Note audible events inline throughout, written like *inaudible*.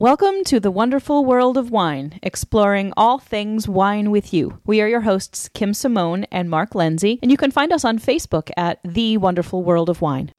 Welcome to the wonderful world of wine, exploring all things wine with you. We are your hosts, Kim Simone and Mark Lindsay, and you can find us on Facebook at The Wonderful World of Wine.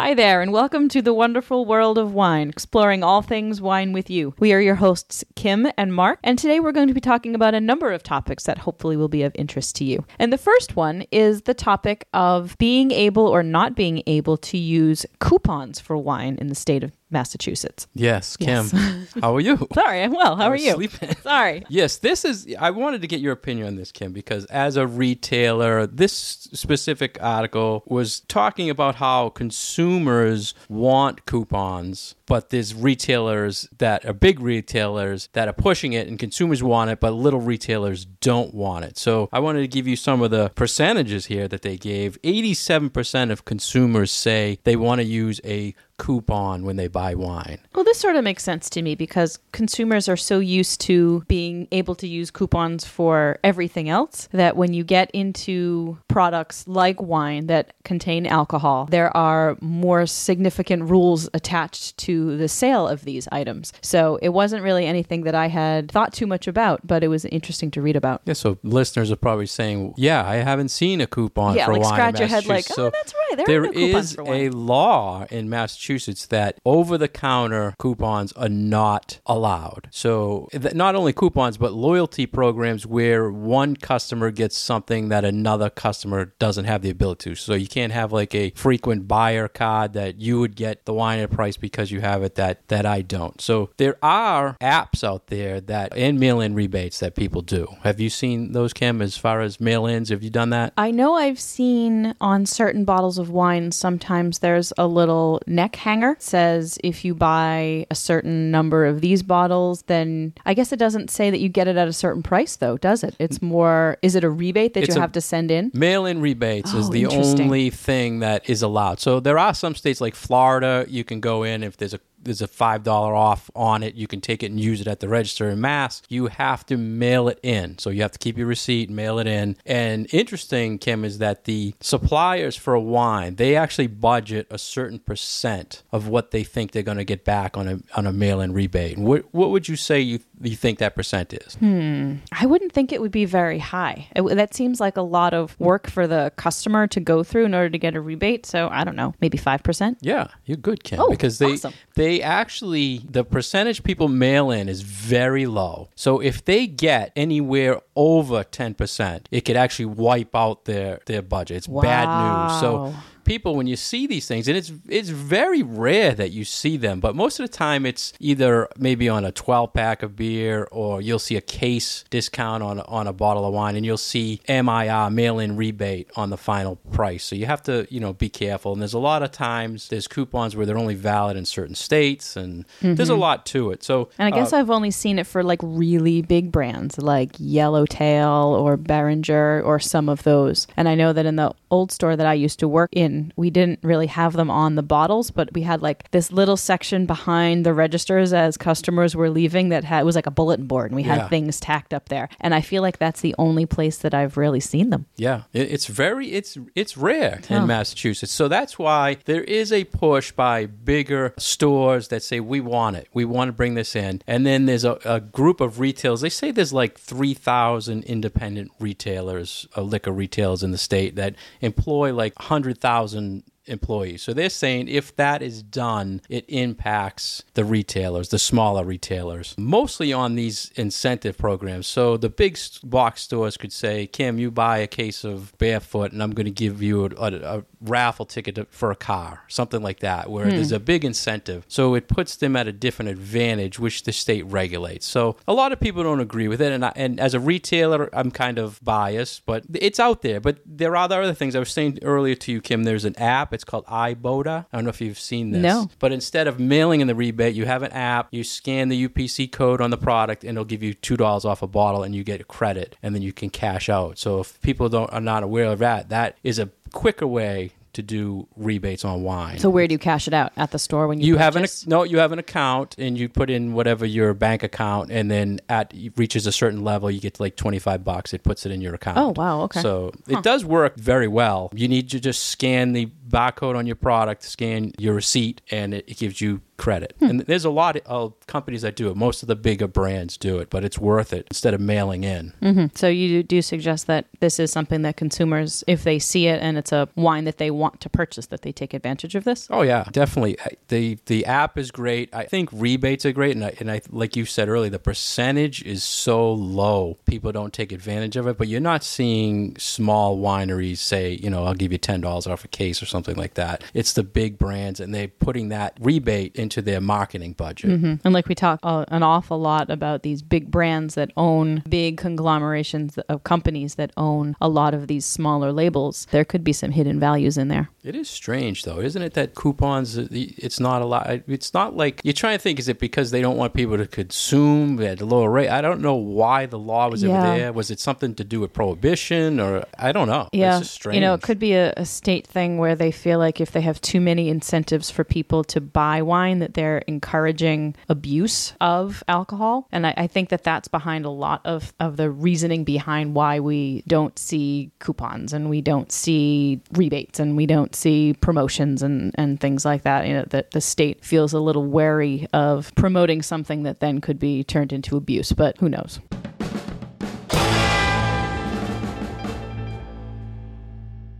Hi there, and welcome to the wonderful world of wine, exploring all things wine with you. We are your hosts, Kim and Mark, and today we're going to be talking about a number of topics that hopefully will be of interest to you. And the first one is the topic of being able or not being able to use coupons for wine in the state of Massachusetts. Yes, Kim. Yes. *laughs* How are you? Sorry, I'm well. How I are you? sleeping. *laughs* Sorry. Yes, this is. I wanted to get your opinion on this, Kim, because as a retailer, this specific article was talking about how consumers want coupons, but there's retailers that are big retailers that are pushing it, and consumers want it, but little retailers don't want it. So I wanted to give you some of the percentages here that they gave. 87% of consumers say they want to use a coupon when they buy wine. Well, this sort of makes sense to me because consumers are so used to being able to use coupons for everything else that when you get into products like wine that contain alcohol, there are more significant rules attached to the sale of these items. So it wasn't really anything that I had thought too much about, but it was interesting to read about. Yeah, so listeners are probably saying, "Yeah, I haven't seen a coupon yeah, for like wine." in scratch your head like, oh, So that's right. There, there no is a law in Massachusetts that over-the-counter coupons are not allowed. So not only coupons, but loyalty programs where one customer gets something that another customer doesn't have the ability to. So you can't have like a frequent buyer card that you would get the wine at a price because you have it that that I don't. So there are apps out there that and mail-in rebates that people do. Have you seen those, Kim? As far as mail-ins, have you done that? I know I've seen on certain bottles of wine sometimes there's a little neck hanger It says if you buy a certain number of these bottles then I guess it doesn't say that you get it at a certain price though, does it? It's more is it a rebate that It's you have to send in? Mail-in rebates is Oh, the only thing that is allowed. So there are some states like Florida, you can go in if there's a there's a five dollar off on it. You can take it and use it at the register. In Mass, you have to mail it in. So you have to keep your receipt, mail it in. And interesting, Kim, is that the suppliers for a wine they actually budget a certain percent of what they think they're going to get back on a on a mail-in rebate. What what would you say you you think that percent is? Hmm. I wouldn't think it would be very high. It, that seems like a lot of work for the customer to go through in order to get a rebate. So I don't know, maybe 5%? Yeah, you're good, Kim. Oh, because they awesome. they actually the percentage people mail in is very low. So if they get anywhere over ten percent, it could actually wipe out their their budget. It's bad news. So Wow. People when you see these things and it's it's very rare that you see them but most of the time it's either maybe on a 12 pack of beer or you'll see a case discount on on a bottle of wine and you'll see MIR mail in rebate on the final price. So you have to you know be careful and there's a lot of times there's coupons where they're only valid in certain states and there's a lot to it. So And I guess uh, I've only seen it for like really big brands like Yellowtail or Beringer or some of those. And I know that in the old store that I used to work in, we didn't really have them on the bottles, but we had like this little section behind the registers as customers were leaving that had was like a bulletin board and we Yeah. had things tacked up there. And I feel like that's the only place that I've really seen them. Yeah, it's very it's it's rare Oh. in Massachusetts. So that's why there is a push by bigger stores that say we want it, we want to bring this in, and then there's a, a group of retailers. They say there's like three thousand independent retailers, uh, liquor retailers in the state that employ like hundred thousand and employees. So they're saying if that is done, it impacts the retailers, the smaller retailers, mostly on these incentive programs. So the big box stores could say, Kim, you buy a case of barefoot and I'm going to give you a, a, a raffle ticket to- for a car, something like that, where there's hmm. a big incentive. So it puts them at a different advantage, which the state regulates. So a lot of people don't agree with it. And, I, and as a retailer, I'm kind of biased, but it's out there. But there are other things. I was saying earlier to you, Kim, there's an app. It's called Ibotta. I don't know if you've seen this. No. But instead of mailing in the rebate, you have an app. You scan the UPC code on the product, and it'll give you two dollars off a bottle, and you get a credit, and then you can cash out. So if people don't are not aware of that, that is a quicker way to do rebates on wine. So where do you cash it out at the store when you you have an no you have an account and you put in whatever your bank account and then at reaches a certain level you get like 25 bucks it puts it in your account Oh, wow, okay. so it does work very well you need to just scan the barcode on your product scan your receipt and it, it gives you credit Hmm. and there's a lot of companies that do it most of the bigger brands do it but it's worth it instead of mailing in Mhm. So you do suggest that this is something that consumers, if they see it and it's a wine that they want to purchase, that they take advantage of this. Oh yeah, definitely. The The app is great. I think rebates are great, and I, and I like you said earlier, the percentage is so low. People don't take advantage of it, but you're not seeing small wineries say, you know, I'll give you ten dollars off a case or something like that. It's the big brands, and they're putting that rebate into their marketing budget. And like we talk uh, an awful lot about these big brands that own big conglomerations of companies that own a lot of these smaller labels, there could be some hidden values in there. It is strange, though, isn't it? That coupons, uh, it's not a lot. It's not like you're trying to think. Is it because they don't want people to consume at a lower rate? I don't know why the law was Yeah. ever there. Was it something to do with prohibition, or I don't know. Yeah, it's just strange. you know, it could be a, a state thing where they feel like if they have too many incentives for people to buy wine, that they're encouraging abuse of alcohol. And I, I think that that's behind a lot of of the reasoning behind why we don't see coupons and we don't see rebates and we don't see promotions and and things like that. You know, that the state feels a little wary of promoting something that then could be turned into abuse. But who knows?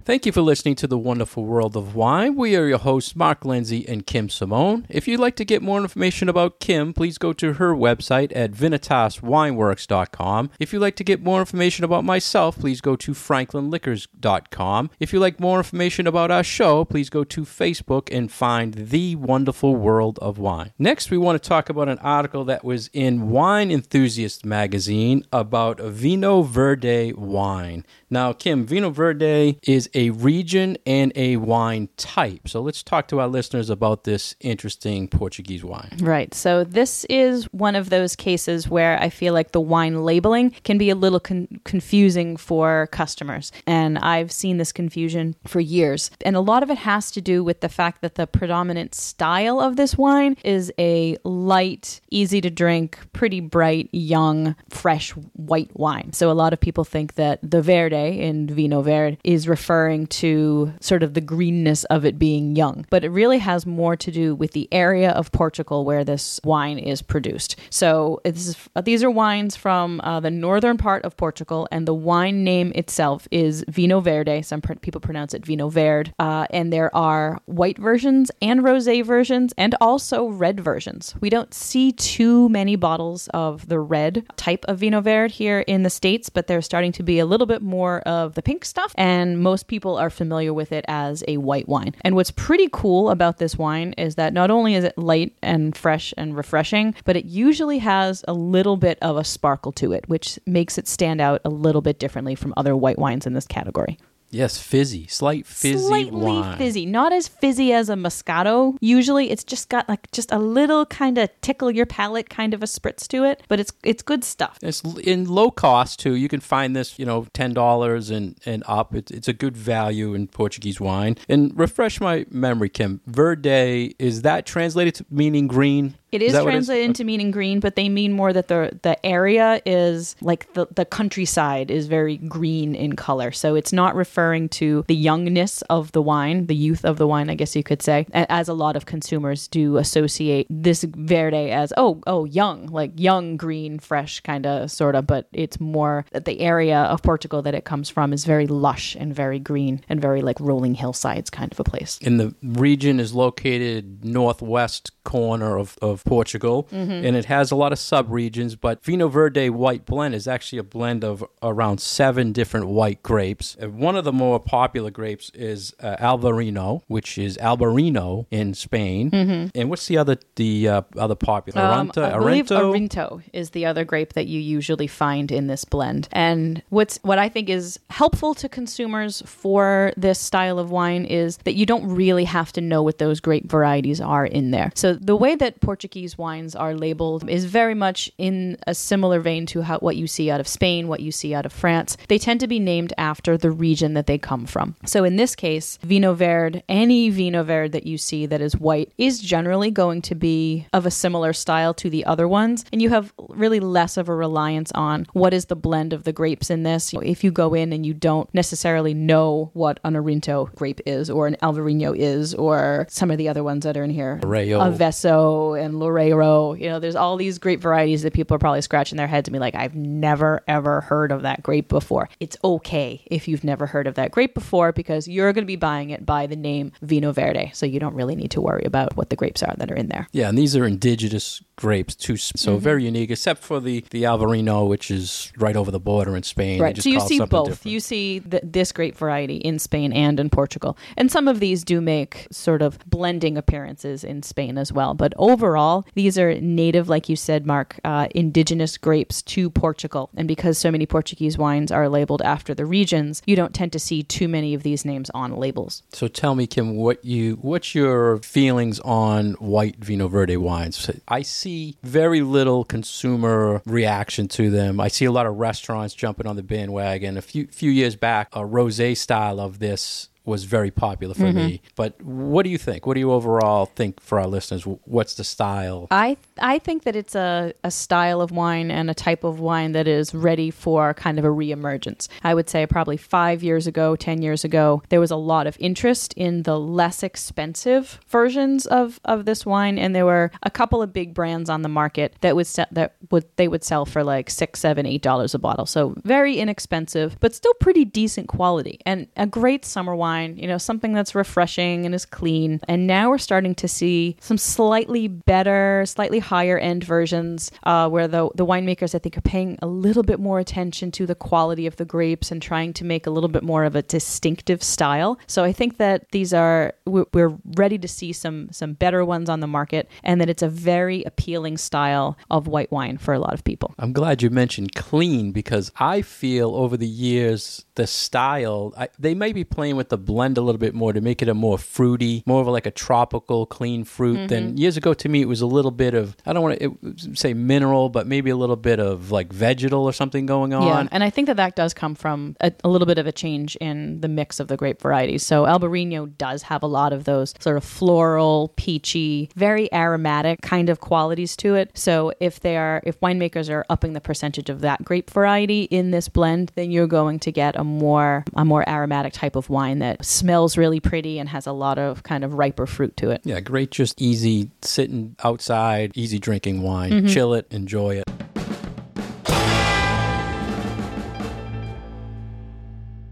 Thank you for listening to The Wonderful World of Wine. We are your hosts, Mark Lindsay and Kim Simone. If you'd like to get more information about Kim, please go to her website at vinitaswineworks.com. If you'd like to get more information about myself, please go to franklinliquors.com. If you'd like more information about our show, please go to Facebook and find The Wonderful World of Wine. Next, we want to talk about an article that was in Wine Enthusiast magazine about Vinho Verde wine. Now, Kim, Vinho Verde is a region and a wine type. So let's talk to our listeners about this interesting Portuguese wine. Right. So this is one of those cases where I feel like the wine labeling can be a little con- confusing for customers. And I've seen this confusion for years. And a lot of it has to do with the fact that the predominant style of this wine is a light, easy to drink, pretty bright, young, fresh white wine. So a lot of people think that the Verde in Vinho Verde is referring to sort of the greenness of it being young. But it really has more to do with the area of Portugal where this wine is produced. So is, these are wines from uh, the northern part of Portugal, and the wine name itself is Vinho Verde. Some pr- people pronounce it Vino Verde. Uh, and there are white versions and rosé versions, and also red versions. We don't see too many bottles of the red type of Vinho Verde here in the States, but there's starting to be a little bit more of the pink stuff, and most people are familiar with it as a white wine. And what's pretty cool about this wine is that not only is it light and fresh and refreshing, but it usually has a little bit of a sparkle to it, which makes it stand out a little bit differently from other white wines in this category. Yes, fizzy, slight fizzy Slightly wine. fizzy, not as fizzy as a Moscato. Usually, it's just got like just a little kind of tickle your palate kind of a spritz to it, but it's it's good stuff. It's in low cost too. You can find this, you know, ten dollars and and up. It's it's a good value in Portuguese wine. And refresh my memory, Kim. Verde is that translated to meaning green? It is what translated into meaning green, but they mean more that the the area is like the the countryside is very green in color. So it's not referring to the youngness of the wine, the youth of the wine, I guess you could say, as a lot of consumers do associate this verde as oh oh young, like young green, fresh kind of sort of. But it's more that the area of Portugal that it comes from is very lush and very green and very like rolling hillsides kind of a place. And the region is located northwest corner of, of Portugal, and it has a lot of sub-regions. But Vinho Verde White Blend is actually a blend of around seven different white grapes. And one of the more popular grapes is uh, Alvarinho, which is Albarino in Spain. And what's the other the uh, other popular? Um, Aranta, I believe Arento? Arinto is the other grape that you usually find in this blend. And what's what I think is helpful to consumers for this style of wine is that you don't really have to know what those grape varieties are in there. So the way that Portuguese Portuguese wines are labeled is very much in a similar vein to how, what you see out of Spain, what you see out of France. They tend to be named after the region that they come from. So in this case, Vinho Verde, any Vinho Verde that you see that is white is generally going to be of a similar style to the other ones. And you have really less of a reliance on what is the blend of the grapes in this. If you go in and you don't necessarily know what an Orinto grape is or an Alvarinho is or some of the other ones that are in here. Rayo. Avesso and Loureiro. You know, there's all these grape varieties that people are probably scratching their heads and be like, I've never ever heard of that grape before. It's okay if you've never heard of that grape before because you're going to be buying it by the name Vinho Verde. So you don't really need to worry about what the grapes are that are in there. Yeah, and these are indigenous grapes too, so Mm-hmm. very unique. Except for the the Alvarino, which is right over the border in Spain. Right. just So you see both. different. You see th- this grape variety in Spain and in Portugal. And some of these do make sort of blending appearances in Spain as well. But overall, these are native, like you said, Mark, uh, indigenous grapes to Portugal. And because so many Portuguese wines are labeled after the regions, you don't tend to see too many of these names on labels. So tell me, Kim, what you what's your feelings on white Vinho Verde wines? I see very little consumer reaction to them. I see a lot of restaurants jumping on the bandwagon. A few few years back, a rosé style of this was very popular for me. Mm-hmm. But what do you think? What do you overall think for our listeners? What's the style? I I think that it's a, a style of wine and a type of wine that is ready for kind of a reemergence. I would say probably five years ago, ten years ago, there was a lot of interest in the less expensive versions of, of this wine, and there were a couple of big brands on the market that would set that would they would sell for like six, seven, eight dollars a bottle. So very inexpensive, but still pretty decent quality and a great summer wine. You know, something that's refreshing and is clean. And now we're starting to see some slightly better, slightly higher end versions uh, where the the winemakers I think are paying a little bit more attention to the quality of the grapes and trying to make a little bit more of a distinctive style. So I think that these we're, we're ready to see some some better ones on the market, and that it's a very appealing style of white wine for a lot of people. I'm glad you mentioned clean because I feel over the years the style I, they may be playing with the blend a little bit more to make it a more fruity, more of a, like a tropical clean fruit. Than mm-hmm. years ago, to me, it was a little bit of I don't want to say mineral, but maybe a little bit of like vegetal or something going on. Yeah, and I think that that does come from a, a little bit of a change in the mix of the grape varieties. So Albarino does have a lot of those sort of floral, peachy, very aromatic kind of qualities to it. So if they are, if winemakers are upping the percentage of that grape variety in this blend, then you're going to get a more a more aromatic type of wine that smells really pretty and has a lot of kind of riper fruit to it. Yeah, great, just easy sitting outside, easy drinking wine. Mm-hmm. Chill it, enjoy it.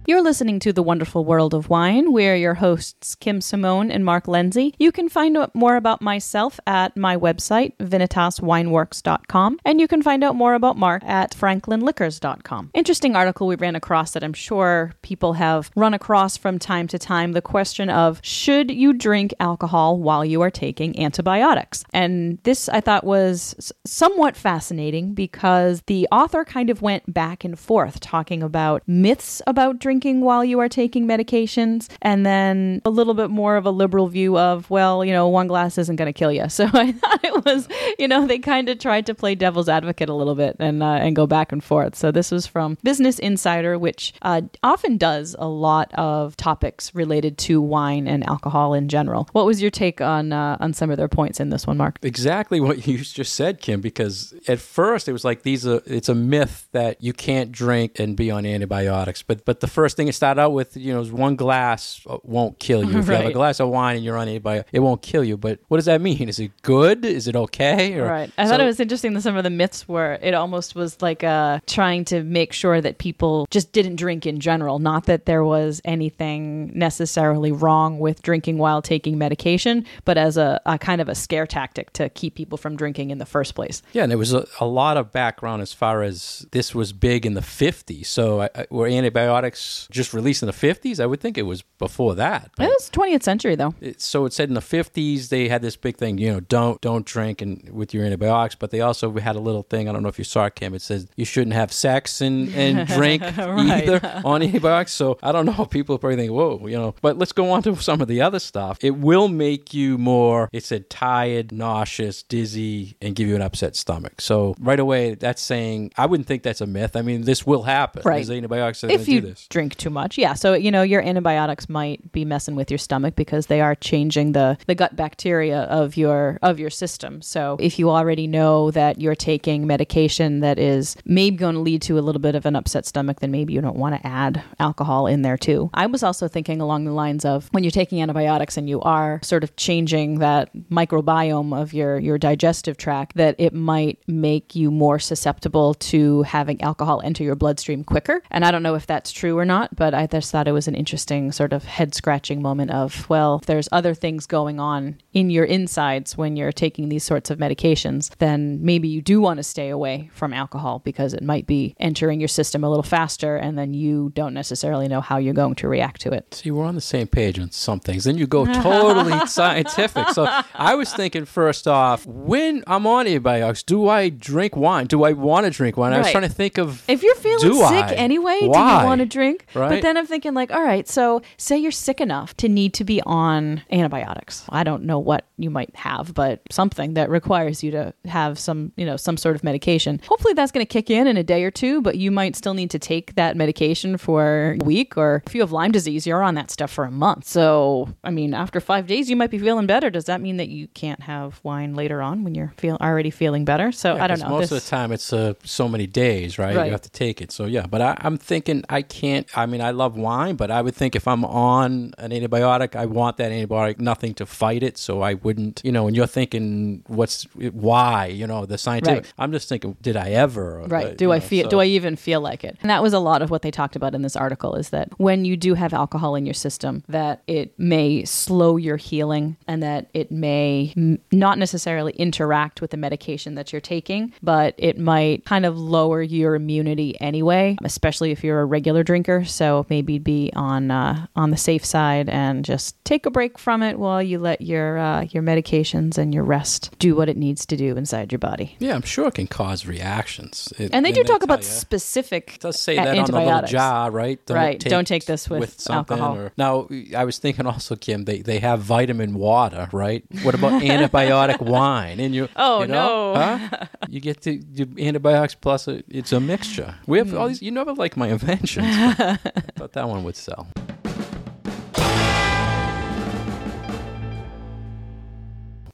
You're listening to The Wonderful World of Wine. We're your hosts, Kim Simone and Mark Lindsay. You can find out more about myself at my website, vinitaswineworks.com, and you can find out more about Mark at franklinliquors.com. Interesting article we ran across that I'm sure people have run across from time to time the question of should you drink alcohol while you are taking antibiotics? And this I thought was somewhat fascinating because the author kind of went back and forth talking about myths about drinking while you are taking medications and then a little bit more of a liberal view of well you know one glass isn't going to kill you *laughs* so i thought it was you know they kind of tried to play devil's advocate a little bit and uh, and go back and forth. So this was from business insider which uh, often does a lot of topics related to wine and alcohol in general. What was your take on uh, on some of their points in this one mark? Exactly what *laughs* you just said, Kim, because at first it was like these are it's a myth that you can't drink and be on antibiotics. But but the first thing it started out with, you know, is one glass uh, won't kill you. *laughs* If you have a Right. glass of wine and you're on antibiotics, it won't kill you. But what does that mean? Is it good? Is it okay? Or- Right. I so- thought it was interesting that some of the myths were it almost was like uh, trying to make sure that people just didn't drink in general. Not that there was anything necessarily wrong with drinking while taking medication, but as a, a kind of a scare tactic to keep people from drinking in the first place. Yeah, and there was a, a lot of background as far as this was big in the 50s. So I, I- were antibiotics was just released in the 50s. I would think it was before that. It was 20th century though. It- so it said in the 50s they had this big thing, you know, don't don't drink and with your antibiotics, but they also had a little thing, I don't know if you saw it, Kim, it says you shouldn't have sex and, and *laughs* drink Right. either on antibiotics. So I don't know, *laughs* people probably think, whoa, you know, but let's go on to some of the other stuff. It will make you more, it said tired, nauseous, dizzy, and give you an upset stomach. So right away, that's saying, I wouldn't think that's a myth. I mean, this will happen. Right. There's antibiotics that if you do this. drink too much. Yeah so you know your antibiotics might be messing with your stomach because they are changing the the gut bacteria of your of your system. So if you already know that you're taking medication that is maybe going to lead to a little bit of an upset stomach then maybe you don't want to add alcohol in there too. I was also thinking along the lines of when you're taking antibiotics and you are sort of changing that microbiome of your your digestive tract that it might make you more susceptible to having alcohol enter your bloodstream quicker. And i don't know if that's true or not but i just thought it was an interesting sort of head scratching moment of well if there's other things going on in your insides when you're taking these sorts of medications then maybe you do want to stay away from alcohol because it might be entering your system a little faster and then you don't necessarily know how you're going to react to it See, we're on the same page on some things. Then you go totally *laughs* scientific. So I was thinking first off, when I'm on antibiotics, do I drink wine? Do I want to drink wine? I was trying to think of If you're feeling sick I? anyway, do you want to drink? But Right? then I'm thinking, like, all right, so say you're sick enough to need to be on antibiotics. I don't know what you might have, but something that requires you to have some, you know, some sort of medication. Hopefully that's going to kick in in a day or two, but you might still need to take that medication for a week. Or if you have Lyme disease, you're on that stuff for a month. So, I mean, after five days, you might be feeling better. Does that mean that you can't have wine later on when you're feel already feeling better? So Yeah, I don't know. Most This- of the time, it's uh, so many days, right? Right. You have to take it. So yeah, but I, I'm thinking I can't. I mean, I love wine, but I would think if I'm on an antibiotic, I want that antibiotic, nothing to fight it. So I wouldn't, you know. And you're thinking, what's why? You know, the scientific. Right. I'm just thinking, did I ever? Right. Uh, do I know, feel so- do I even feel like it? And that was a lot of what they talked about in this article is that when you do have alcohol in your system that it may slow your healing and that it may m- not necessarily interact with the medication that you're taking, but it might kind of lower your immunity anyway, especially if you're a regular drinker. So maybe be on uh, on the safe side and just take a break from it while you let your uh, your medications and your rest do what it needs to do inside your body. Yeah, I'm sure it can cause reactions. It- And they do talk about ya. specific It does say a- that on the little jar, right? Right, don't take this with something. alcohol. Or, now, I was thinking also, Kim, they, they have vitamin water, right? What about *laughs* antibiotic wine? And you, Oh, you know, no. huh? You get the, the antibiotics plus a, it's a mixture. We have all these. You never like my inventions. I thought that one would sell.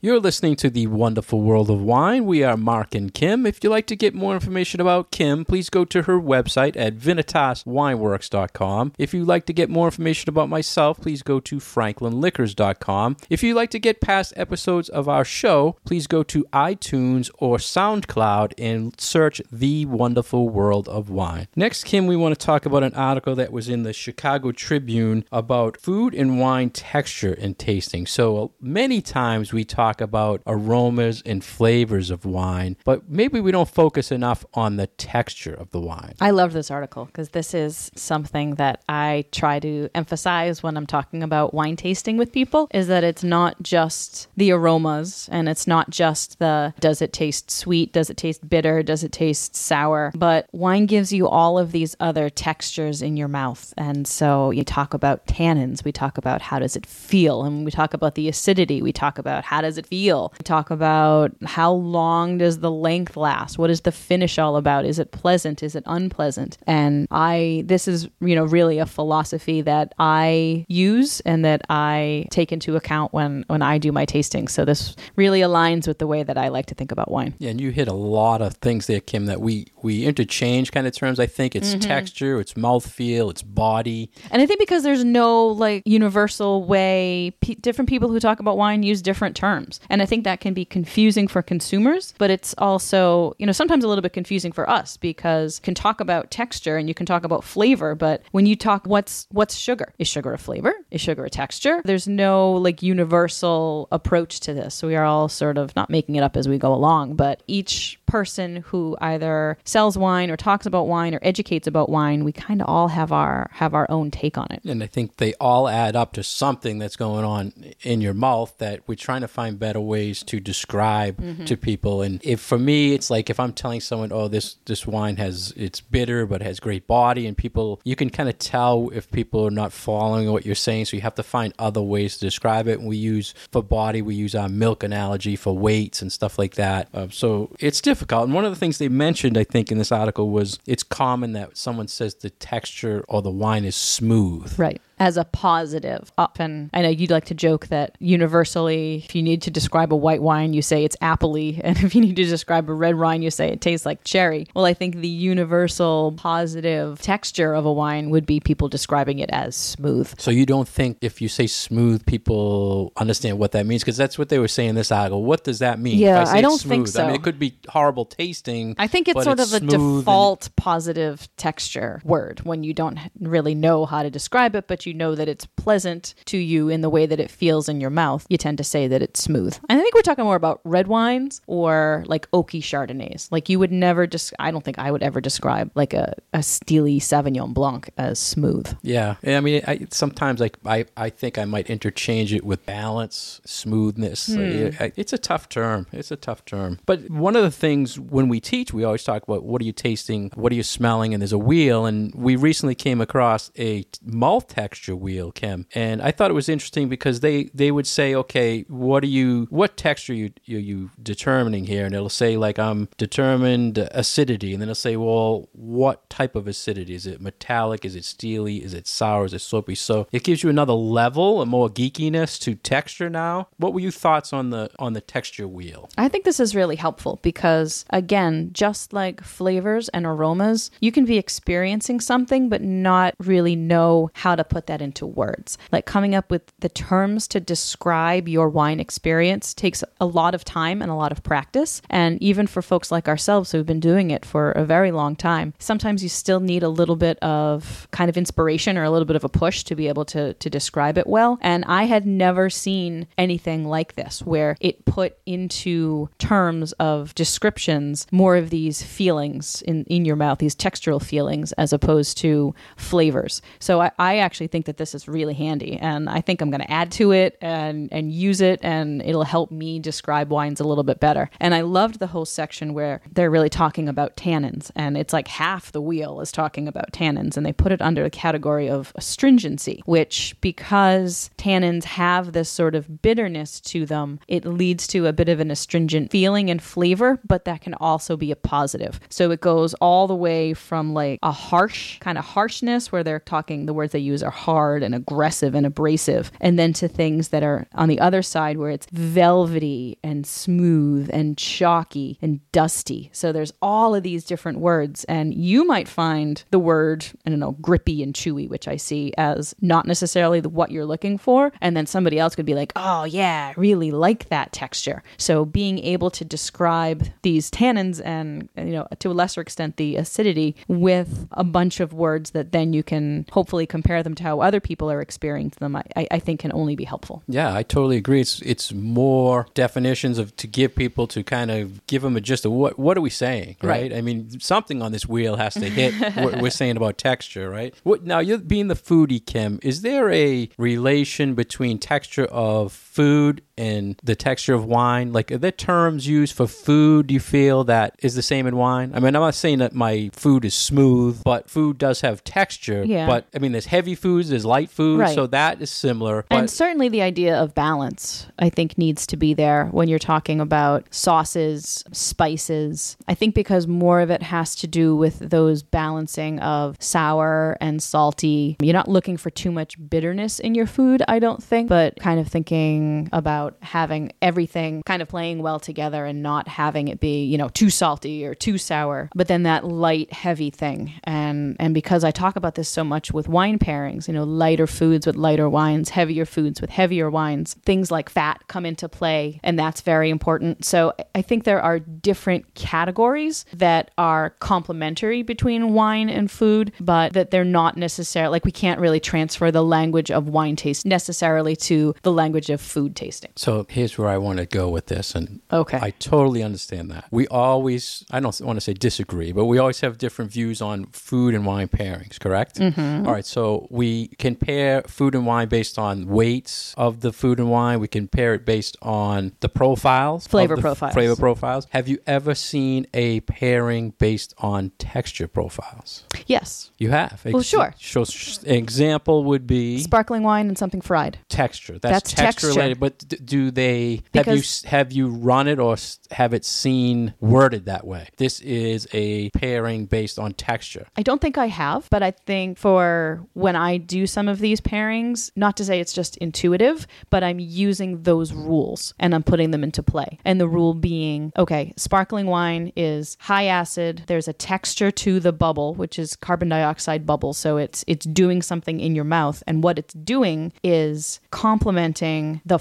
You're listening to the wonderful world of wine. We are Mark and Kim. If you'd like to get more information about Kim, please go to her website at vinitaswineworks.com. If you'd like to get more information about myself, please go to franklinliquors.com. If you'd like to get past episodes of our show, please go to iTunes or SoundCloud and search The Wonderful World of Wine. Next, Kim, we want to talk about an article that was in the Chicago Tribune about food and wine texture and tasting. So, uh, many times we talk about aromas and flavors of wine, but maybe we don't focus enough on the texture of the wine. I love this article because this is something that I try to emphasize when I'm talking about wine tasting with people is that it's not just the aromas and it's not just the does it taste sweet, does it taste bitter, does it taste sour, but wine gives you all of these other textures in your mouth. And so you talk about tannins, we talk about how does it feel, and we talk about the acidity, we talk about how does it feel, we talk about how long does the length last, what is the finish all about, is it pleasant, is it unpleasant? And I, this is, you know, really a philosophy that I use and that I take into account when, when I do my tasting. So this really aligns with the way that I like to think about wine. Yeah, and you hit a lot of things there, Kim, that we, we interchange kind of terms. I think it's mm-hmm. texture, it's mouthfeel, it's body. And I think because there's no like universal way, pe different people who talk about wine use different terms. And I think that can be confusing for consumers, but it's also, you know, sometimes a little bit confusing for us because you can talk about texture and you can talk about flavor, but when you talk what's what's sugar? Is sugar a flavor? is sugar a texture? There's no like universal approach to this. So we are all sort of not making it up as we go along, but each person who either sells wine or talks about wine or educates about wine, we kind of all have our have our own take on it. And I think they all add up to something that's going on in your mouth that we're trying to find better ways to describe Mm-hmm. to people. And if for me, it's like if I'm telling someone, "Oh, this this wine has it's bitter but has great body," and people, you can kind of tell if people are not following what you're saying. So you have to find other ways to describe it. And we use for body, we use our milk analogy for weights and stuff like that. Uh, so it's difficult. And one of the things they mentioned, I think, in this article was it's common that someone says the texture or the wine is smooth. Right. As a positive. Often, I know you'd like to joke that universally, if you need to describe a white wine, you say it's appley. *laughs* And if you need to describe a red wine, you say it tastes like cherry. Well, I think the universal positive texture of a wine would be people describing it as smooth. So you don't think if you say smooth, people understand what that means? Because that's what they were saying in this article. What does that mean? Yeah, if I, say I don't it's think smooth, I mean, so. it could be horrible tasting. I think it's sort of a smooth and- default positive texture word when you don't really know how to describe it, but you know that it's pleasant to you in the way that it feels in your mouth. You tend to say that it's smooth. I think we're talking more about red wines or like oaky Chardonnays. Like you would never just, I don't think I would ever describe like a, a steely Sauvignon Blanc as smooth. Yeah, Yeah, I mean, I, sometimes like I, I think I might interchange it with balance, smoothness. Hmm. It- it's a tough term. It's a tough term. But one of the things when we teach, we always talk about what are you tasting, what are you smelling, and there's a wheel. And we recently came across a malt texture wheel, Kim, and I thought it was interesting because they they would say, okay, what are you, what texture you you, you determining here? And it'll say like I'm determined acidity, and then it'll say, well, what type of acidity is it? Metallic? Is it steely? Is it sour? Is it soapy? So it gives you another level, a more geekiness to texture. Now, what were your thoughts on the on the texture wheel? I think this is really helpful because, again, just like flavors and aromas, you can be experiencing something but not really know how to put that into words. Like coming up with the terms to describe your wine experience takes a lot of time and a lot of practice. And even for folks like ourselves who've been doing it for a very long time, sometimes you still need a little bit of kind of inspiration or a little bit of a push to be able to, to describe it well. And I had never seen anything like this where it put into terms of descriptions more of these feelings in, in your mouth, these textural feelings, as opposed to flavors. So I, I actually think that this is really handy. And I think I'm going to add to it and, and use it, and it'll help me describe wines a little bit better. And I loved the whole section where they're really talking about tannins. And it's like half the wheel is talking about tannins. And they put it under the category of astringency, which because tannins have this sort of bitterness to them, it leads to a bit of an astringent feeling and flavor, but that can also be a positive. So it goes all the way from like a harsh kind of harshness where they're talking, the words they use are hard and aggressive and abrasive, and then to things that are on the other side where it's velvety and smooth and chalky and dusty. So there's all of these different words, and you might find the word, I don't know, grippy and chewy, which I see as not necessarily the, what you're looking for. And then somebody else could be like, oh, yeah, I really like that texture. So being able to describe these tannins and, you know, to a lesser extent, the acidity with a bunch of words that then you can hopefully compare them to how other people are experiencing them, I, I think can only be helpful. Yeah, I totally agree. It's it's more definitions of to give people to kind of give them a gist of what what are we saying, right? Right. I mean, something on this wheel has to hit *laughs* what we're saying about texture, right? What now? You're being the foodie, Kim, is there a relation between texture of food and the texture of wine? Like, are there terms used for food? Do you feel that is the same in wine? I mean, I'm not saying that my food is smooth, but food does have texture. Yeah. But I mean, there's heavy foods, there's light foods. Right. so that is similar. But and certainly the idea of balance, I think, needs to be there when you're talking about sauces, spices. I think because more of it has to do with those balancing of sour and salty. You're not looking for too much bitterness in your food, I don't think, but kind of thinking about about having everything kind of playing well together and not having it be, you know, too salty or too sour, but then that light, heavy thing. And and because I talk about this so much with wine pairings, you know, lighter foods with lighter wines, heavier foods with heavier wines, things like fat come into play, and that's very important. So I think there are different categories that are complementary between wine and food, but that they're not necessarily like we can't really transfer the language of wine taste necessarily to the language of food tasting. So here's where I want to go with this, and Okay. I totally understand that. We always, I don't want to say disagree, but we always have different views on food and wine pairings, correct? Mm-hmm. right, so we can pair food and wine based on weights of the food and wine. We can pair it based on the profiles, Flavor profiles. Flavor profiles. Have you ever seen a pairing based on texture profiles? Yes. You have. Well, sure. So, s- example would be Sparkling wine and something fried. texture. That's, That's texture, texture. related. But do they have you have you run it or have it seen worded that way? This is a pairing based on texture. I don't think I have, but I think for when I do some of these pairings, not to say it's just intuitive, but I'm using those rules and I'm putting them into play. And the rule being okay, sparkling wine is high acid, there's a texture to the bubble, which is carbon dioxide bubble, so it's it's doing something in your mouth and what it's doing is complementing the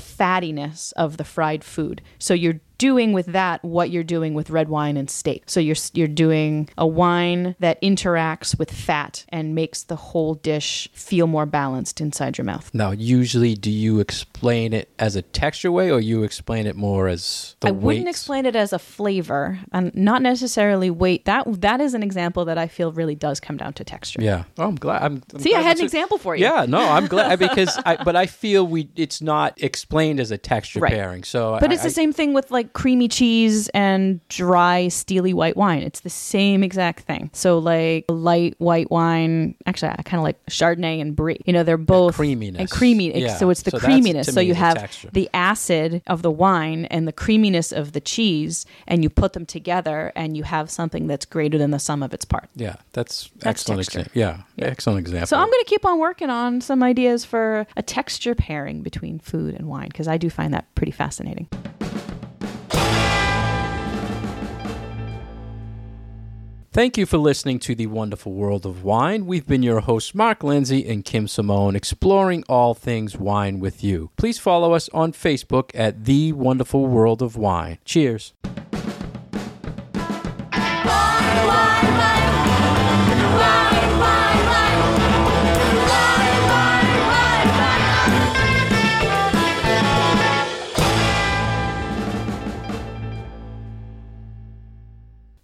of the fried food. So you're doing with that what you're doing with red wine and steak. So you're you're doing a wine that interacts with fat and makes the whole dish feel more balanced inside your mouth. Now, usually, do you explain it as a texture way, or you explain it more as the I wouldn't explain it as a flavor and not necessarily weight. That that is an example that I feel really does come down to texture. Yeah. Oh, I'm glad. I'm, I'm See, glad I had an a- example for you. Yeah, no, I'm glad *laughs* because, I, but I feel we it's not explained as a texture Right. pairing. So, But I, it's the same thing with like creamy cheese and dry, steely white wine. It's the same exact thing. So, like light white wine, actually, I kind of like Chardonnay and Brie. You know, they're both creaminess. and creamy. Yeah. So it's the So creaminess. So you the have texture. the acid of the wine and the creaminess of the cheese, and you put them together, and you have something that's greater than the sum of its parts. Yeah, that's, That's excellent example. Yeah, excellent example. So I'm going to keep on working on some ideas for a texture pairing between food and wine because I do find that pretty fascinating. Thank you for listening to The Wonderful World of Wine. We've been your hosts, Mark Lindsay and Kim Simone, exploring all things wine with you. Please follow us on Facebook at The Wonderful World of Wine. Cheers.